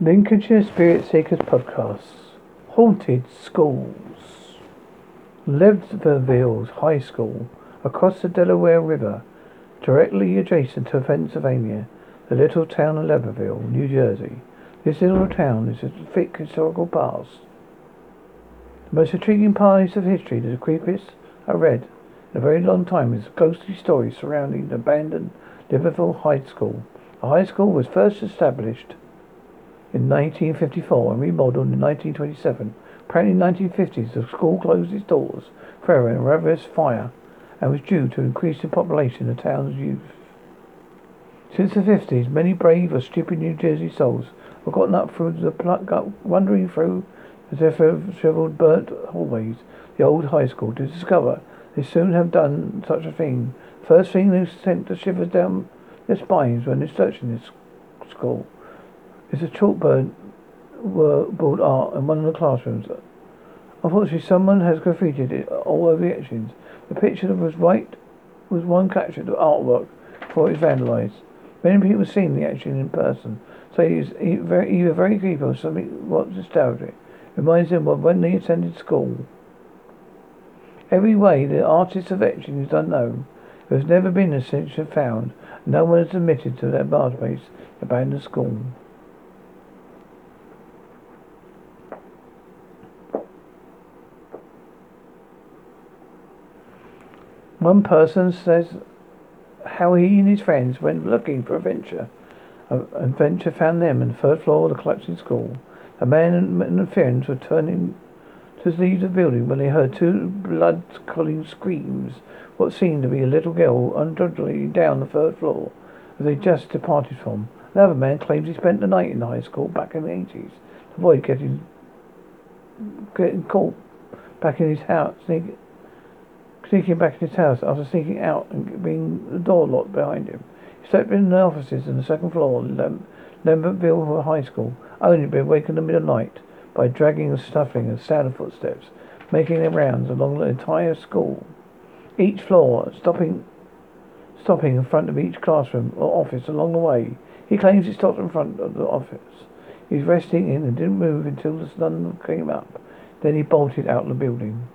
Lincolnshire Spirit Seekers Podcasts. Haunted Schools. Lambertville High School, across the Delaware River, directly adjacent to Pennsylvania, the little town of Lambertville, New Jersey. This little town is a thick historical past. The most intriguing parts of history, the creepiest I read in a very long time, is the ghostly stories surrounding the abandoned Lambertville High School. The high school was first established in 1954 and remodeled in 1927. Apparently in the 1950s, the school closed its doors forever in a ravenous fire and was due to increasing population of the town's youth. Since the 50s, many brave or stupid New Jersey souls have gotten up through the pluck up, wandering through the shriveled, burnt hallways, the old high school, to discover they soon have done such a thing. First thing they sent the shivers down their spines when they're searching this school is a chalkboard board art in one of the classrooms. Unfortunately, someone has graffitied it all over the etchings. The picture was right was one captured the artwork before it was vandalized. Many people have seen the etching in person, so it's very, either very creepy or something what nostalgic. It reminds them of when they attended school. Every way the artist of etching is unknown. There has never been a signature found. No one has admitted to their birthplace, abandoned school. One person says how he and his friends went looking for adventure. Adventure found them in the third floor of the collapsing school. A man and friends were turning to leave the building when they heard two blood-curdling screams. What seemed to be a little girl undulating down the third floor as they just departed from. Another man claims he spent the night in high school back in the 80s to avoid getting getting caught back in his house, sneaking back in his house after sneaking out and being the door locked behind him. He slept in the offices on the second floor of Lem- Lambertville High School, only to be awakened in the middle of the night by dragging and stuffing and sound of footsteps, making their rounds along the entire school. Each floor, stopping stopping in front of each classroom or office along the way. He claims he stopped in front of the office. He was resting in and didn't move until the sun came up. Then he bolted out of the building.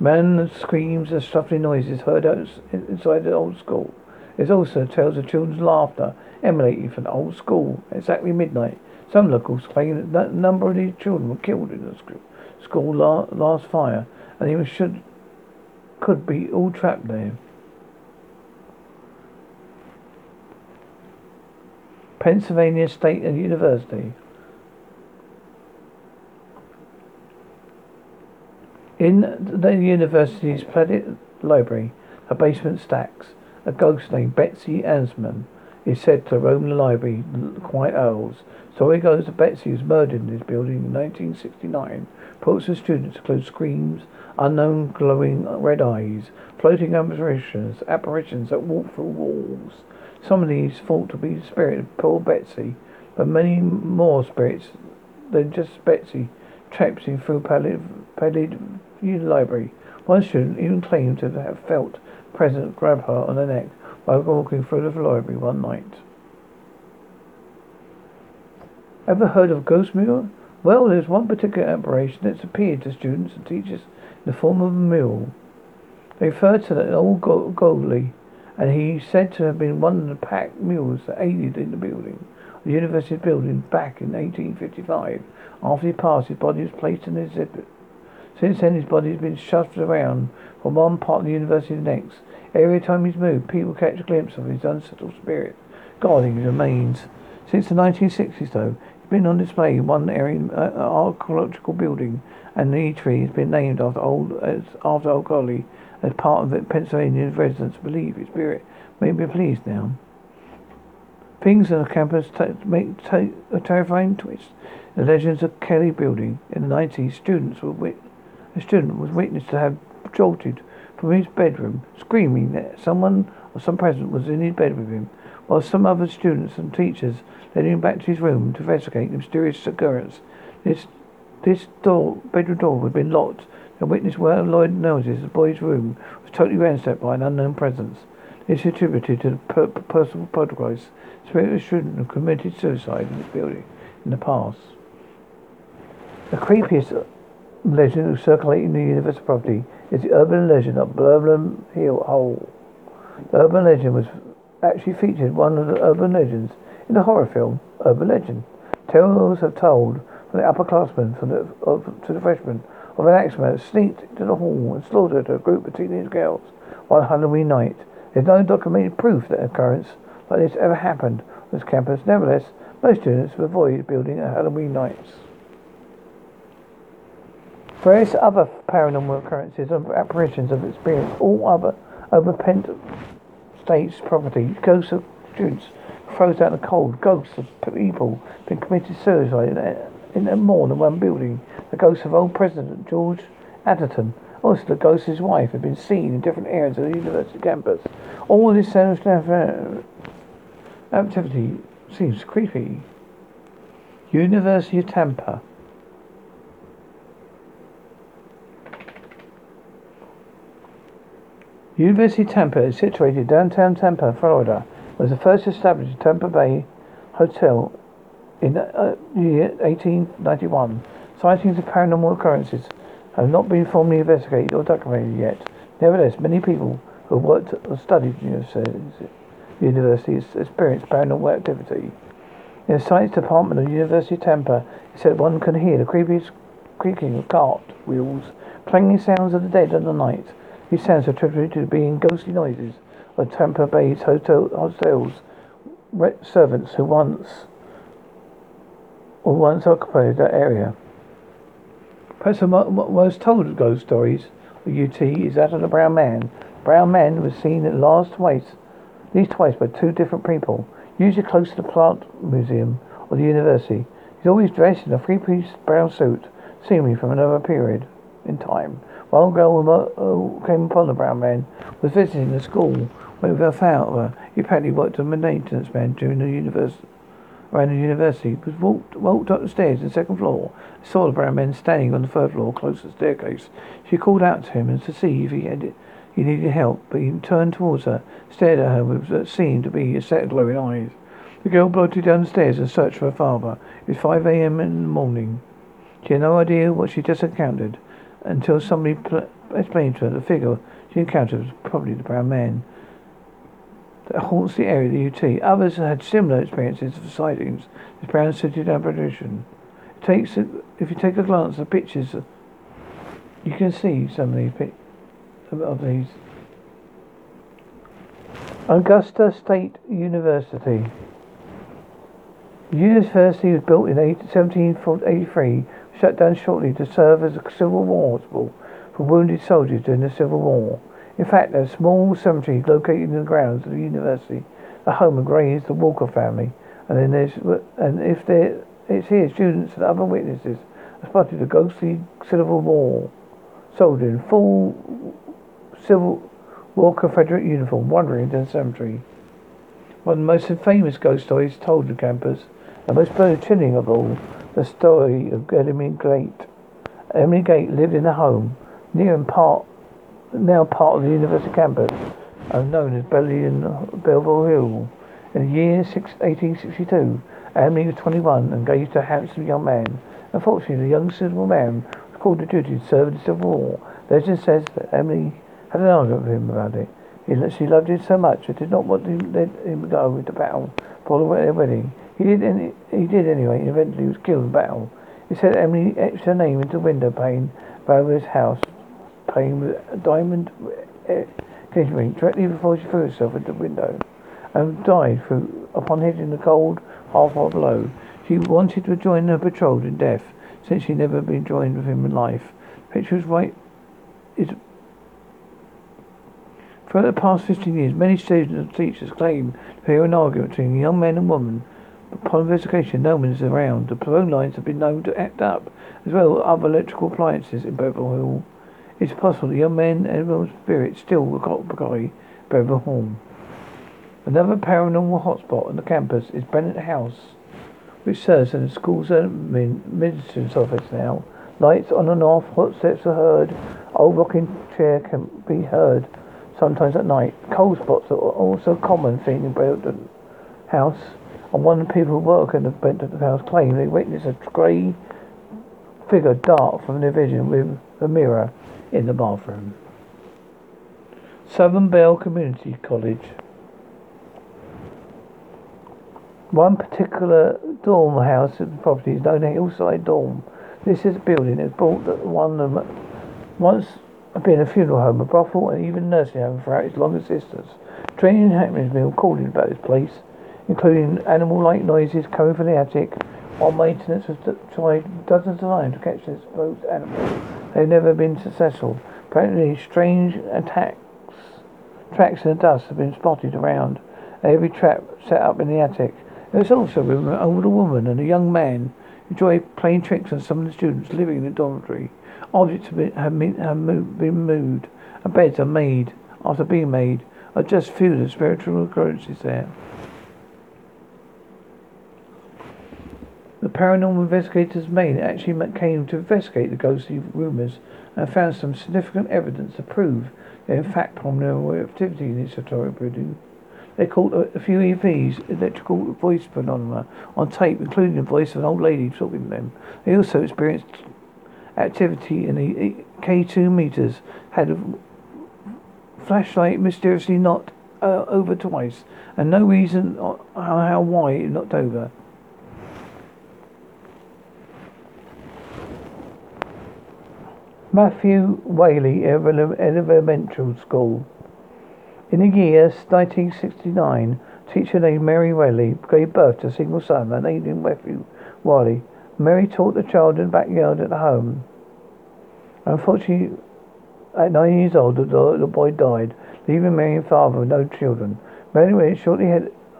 Man screams and shuffling noises heard inside the old school. There's also tales of children's laughter emanating from the old school at exactly midnight. Some locals claim that a number of these children were killed in the school last fire, and they should could be all trapped there. Pennsylvania State University. In the university's Planet Library, a basement stacks. A ghost named Betsy Ansman is said to roam the library, quite quiet So Story goes that Betsy was murdered in this building in 1969. Reports of students include screams, unknown glowing red eyes, floating apparitions, apparitions that walk through walls. Some of these thought to be the spirit of poor Betsy, but many more spirits than just Betsy traipsing through Pattee Library. One student even claimed to have felt present grab her on the neck while walking through the library one night. Ever heard of ghost mule? Well, there's one particular apparition that's appeared to students and teachers in the form of a mule. They refer to the old Goldley, and he said to have been one of the pack mules that aided in the building the university building back in 1855. After he passed, his body was placed in an exhibit. Since then, his body has been shoved around from one part of the university to the next. Every time he's moved, people catch a glimpse of his unsettled spirit guarding his remains. Since the 1960s, though, he's been on display in one area uh, archaeological building, and the tree has been named after old as, after Old Coaly as part of the Pennsylvania residents believe his spirit may be pleased now. Things on the campus t- make t- a terrifying twist. The legends of Kelly Building in the 90s, students were wit- a student was witnessed to have jolted from his bedroom, screaming that someone or some present was in his bed with him, while some other students and teachers led him back to his room to investigate the mysterious occurrence. This this door, bedroom door, had been locked. The witness were Lloyd noticed the boy's room was totally ransacked by an unknown presence. This is attributed to the per- personal poltergeist, spirit of student who committed suicide in the building in the past. The creepiest legend circulating the university property is the urban legend of Burnham Hill Hole. The urban legend was actually featured one of the urban legends in the horror film Urban Legend. Tales have told from the upperclassmen from the, of, to the freshmen of an axeman that sneaked into the hall and slaughtered a group of teenage girls one Halloween night. There's no documented proof that an occurrence like this ever happened on this campus. Nevertheless, most students avoid building at Halloween nights. Various other paranormal occurrences and apparitions have experienced all other over Penn State's property. Ghosts of students froze out in the cold. Ghosts of people been committed suicide in, in more than one building. The ghost of old President George Atherton. Also, the ghost of his wife had been seen in different areas of the university campus. All this sounds activity seems creepy. University of Tampa. University of Tampa is situated downtown Tampa, Florida. It was the first established Tampa Bay hotel in uh, year 1891. Sightings of paranormal occurrences have not been formally investigated or documented yet. Nevertheless, many people who have worked or studied in universities experience paranormal activity. In the science department of the University of Tampa, it said one can hear the creepiest creaking of cart wheels, clanging sounds of the dead in the night. These sounds are attributed to being ghostly noises of Tampa Bay's hotel hotels servants who once or once occupied that area. The most told ghost stories UT is that of the brown man. Brown man was seen at last twice, at least twice by two different people, usually close to the plant museum or the university. He's always dressed in a three-piece brown suit, seemingly from another period in time. One girl who uh, came upon the brown man was visiting the school when we found her. He apparently worked as a maintenance man during the university. Around the university, was walked walked up the stairs to the second floor. Saw the brown man standing on the third floor, close to the staircase. She called out to him and to see if he had he needed help, but he turned towards her, stared at her with what seemed to be a set of glowing eyes. The girl bolted downstairs and searched for her father. It was five a.m. in the morning. She had no idea what she just encountered until somebody pl- explained to her the figure she encountered was probably the brown man that haunts the area of the UT. Others had similar experiences of sightings. This brown suited apparition. It takes a, if you take a glance at the pictures, you can see some of these of these. Augusta State University. The university was built in 1783 shut down shortly to serve as a Civil War hospital for wounded soldiers during the Civil War. In fact, there's a small cemetery located in the grounds of the university, the home of Gray's the Walker family, and then there's and if there it's here students and other witnesses spotted a ghostly Civil War soldier in full Civil War Confederate uniform wandering into the cemetery. One of the most famous ghost stories told to campus, the most chilling of all, the story of Emily Galt. Emily Galt lived in a home near and part, now part of the university campus, uh, and known as Belleville uh, Hill. In the year 1862, Emily was 21 and engaged to a handsome young man. Unfortunately, the young suitable man was called to duty to serve in the Civil War. Legend says that Emily had an argument with him about it. He, she loved him so much that did not want him to let him go into battle for the wedding. He did, any, he did anyway, and eventually was killed in battle. He said Emily etched her name into the window pane of his house, pane with a diamond eh, glittering directly before she threw herself at the window, and died through, upon hitting the cold half hour below. She wanted to join her betrothed in death, since she never been joined with him in life. Picture right. For the past 15 years, many students and teachers claim to hear an argument between young man and woman Upon investigation, no one is around. The phone lines have been known to act up, as well as other electrical appliances in Beverly Hill. It's possible the young man and spirit still occupy Beverly Hall. Another paranormal hotspot on the campus is Benet House, which serves as the school's administrator's office now. Lights on and off, footsteps are heard, old rocking chair can be heard sometimes at night. Cold spots are also common in Belden House. And one of the people who work in the Benton House claim they witnessed a grey figure dart from the vision with a mirror in the bathroom. Southern Bell Community College. One particular dorm house at the property is known as Hillside Dorm. This is a building that brought the one of once been a funeral home, a brothel, and even a nursing home throughout its long existence. Training happenings been recorded about this place, including animal-like noises coming from the attic, while maintenance has tried dozens of times to catch this supposed animal. They've never been successful. Apparently, strange attacks, tracks in the dust have been spotted around every trap set up in the attic. There's also an older woman and a young man who enjoy playing tricks on some of the students living in the dormitory. Objects have been, have been, have moved, been moved, and beds are made after being made, are just of the spiritual occurrences there. Paranormal investigators main actually came to investigate the ghostly rumors and found some significant evidence to prove that in fact paranormal activity in this historic building. They caught a, few EVs, electrical voice phenomena, on tape, including the voice of an old lady talking to them. They also experienced activity in the K2 meters had a flashlight mysteriously knocked uh, over twice, and no reason how why it knocked over. Matthew Whaley Elementary School. In the year 1969, teacher named Mary Whaley gave birth to a single son named Matthew Whaley. Mary taught the child in the backyard at home. Unfortunately, at nine years old, the, the boy died, leaving Mary and father with no children. Mary Whaley shortly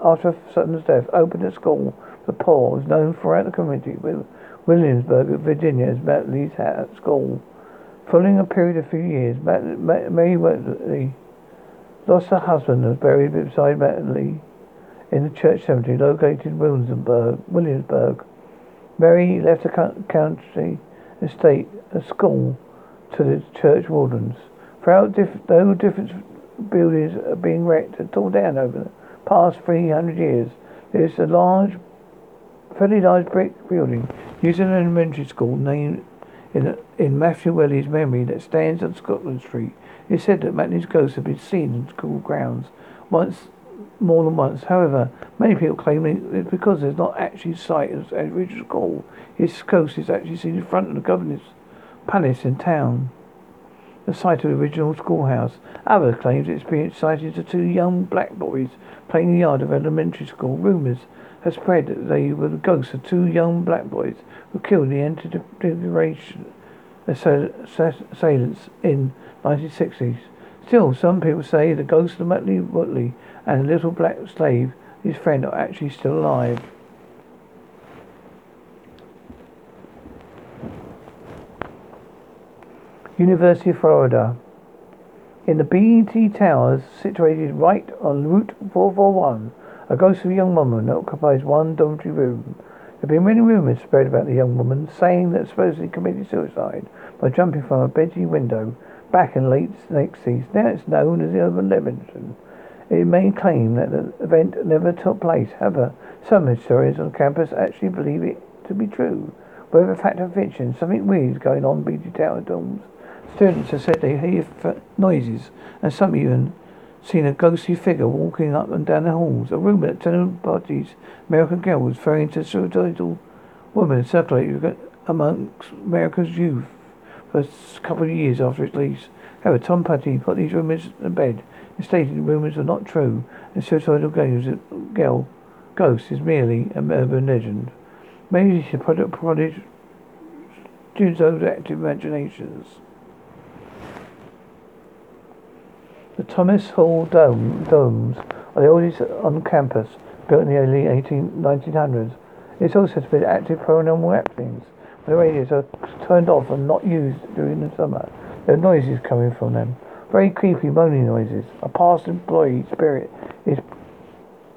after her son's death, opened a school for poor, was known throughout the community with Williamsburg, Virginia, as Matley's school. Following a period of few years, Mary Matley lost her husband and was buried beside Matley in the church cemetery located in Williamsburg. Williamsburg. Mary left the country estate, a school, to the church wardens. Throughout diff- though different buildings are being wrecked and torn down over the past 300 years, there is a large, fairly large brick building used in an elementary school named in, in Matthew Whaley's memory that stands on Scotland Street. It's said that Matthew's ghost has been seen in school grounds once more than once. However, many people claim it's because there's not actually as a original school. His ghost is actually seen in front of the governor's palace in town, the site of the original schoolhouse. Others claim it's been sighted to two young black boys playing in the yard of elementary school. Rumours have spread that they were the ghosts of two young black boys who killed the anti-deprivation assailants in 1960s. Still, some people say the ghost of Matley Wotley and the little black slave, his friend, are actually still alive. University of Florida. In the Beaty Towers, situated right on Route 441, a ghost of a young woman occupies one dormitory room. There have been many rumors spread about the young woman, saying that supposedly committed suicide by jumping from a bedroom window back in late 60s. Now it's known as the urban legend. It may claim that the event never took place. However, some historians on campus actually believe it to be true. Whether fact or fiction, something weird is going on in Beaty Tower dorms. Students have said they hear noises, and some even seen a ghostly figure walking up and down the halls. A rumor that Tom Petty's American Girl was referring to a suicidal woman circulated amongst America's youth for a couple of years after its release. However, Tom Petty put these rumors to bed and stated the rumors were not true and suicidal girl ghost is merely an urban legend. Maybe she product prodigy students' overactive imaginations. The Thomas Hall Dome, domes are the oldest on campus, built in the early 18, 1900s. It's also said to be active paranormal happenings. The radios are turned off and not used during the summer. There are noises coming from them. Very creepy moaning noises. A past employee spirit is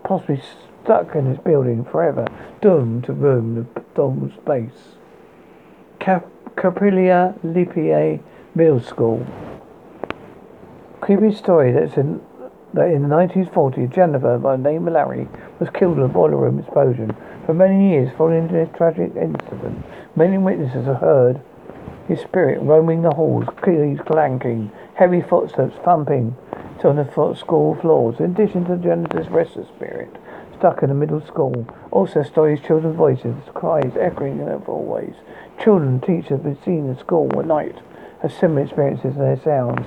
possibly stuck in this building forever, doomed to roam the dome's base. Cap- Caprilia Lippier Middle School. Creepy story that's in that in the 1940s, Jennifer, by the name of Larry, was killed in a boiler room explosion. For many years following this tragic incident, many witnesses have heard his spirit roaming the halls, keys clanking, heavy footsteps thumping on the school floors. In addition to Jennifer's restless spirit stuck in the middle school, also stories, children's voices, cries echoing in the hallways. Children, teachers have been seen in school at night, have similar experiences in their sounds.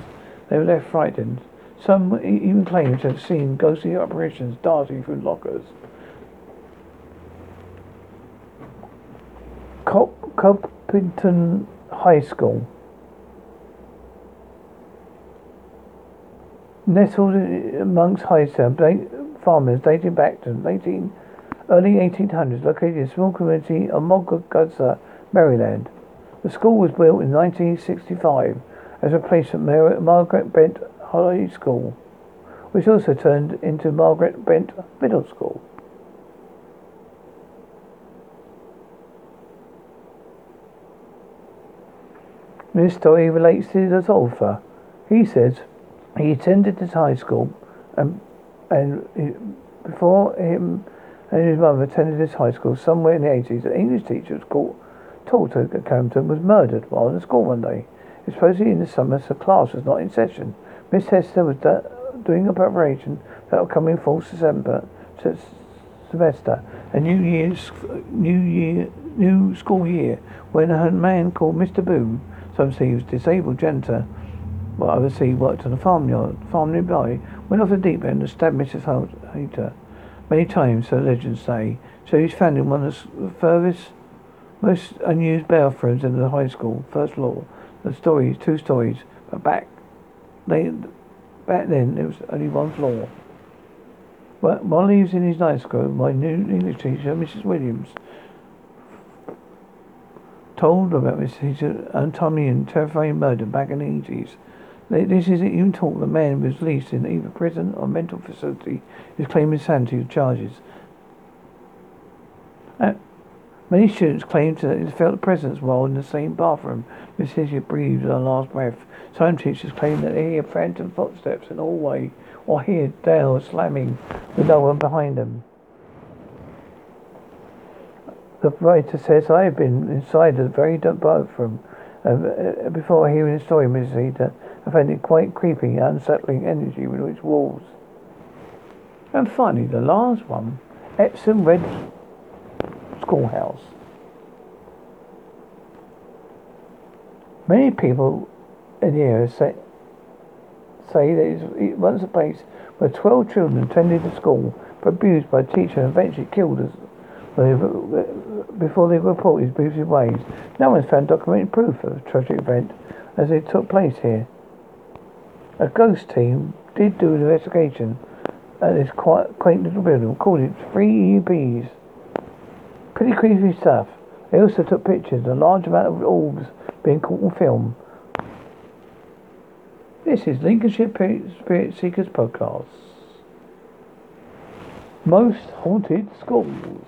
They were left frightened. Some even claimed to have seen ghostly apparitions darting through lockers. Cop- Chopticon High School. Nestled amongst Hightown uh, farmers dating back to 18, early 1800s, located in a small community of Montgomery, Maryland. The school was built in 1965 as a replacement Mar- Margaret Brent High School, which also turned into Margaret Brent Middle School. This story relates to the author. He says he attended this high school and and before him and his mother attended this high school somewhere in the 80s, an English teacher was taught at Carrington was murdered while in school one day. Supposedly in the summer, so class was not in session. Miss Hester was da- doing a preparation that will come in fall December semester, a new year's new year new school year, when a man called Mr. Boom, some say he was disabled janitor, but others say he worked on a farmyard, farm nearby, went off the deep end and stabbed Mrs. Hater many times, so legends say. So he's found in one of the furthest, most unused bathrooms in the high school, first floor. The stories, two stories, but back, they, back then there was only one floor. But while he was in his night school, my new English teacher, Mrs. Williams, told about Mrs. Teacher's untimely and terrifying murder back in the 80s. This isn't even talk the man was released in either prison or mental facility is claiming insanity charges. Uh, many students claim to felt presence while in the same bathroom. Miss Teacher breathed her last breath. Some teachers claim that they hear phantom footsteps in the hallway or hear doors slamming no one behind them. The writer says, I have been inside the very dark bathroom uh, before hearing the story, Mrs. Heater. I found it quite creepy, and unsettling energy with its walls. And finally, the last one, Epsom Red Schoolhouse. Many people in the area say, say that it once a place where 12 children attended the school, abused by a teacher and eventually killed as before they were reported. his abusive ways. No one's found documented proof of the tragic event as it took place here. A ghost team did do an investigation at this quite quaint little building, called it Three EUPs. Pretty creepy stuff. They also took pictures, of a large amount of orbs being caught on film. This is Lincolnshire Spirit Seekers Podcast. Most haunted schools.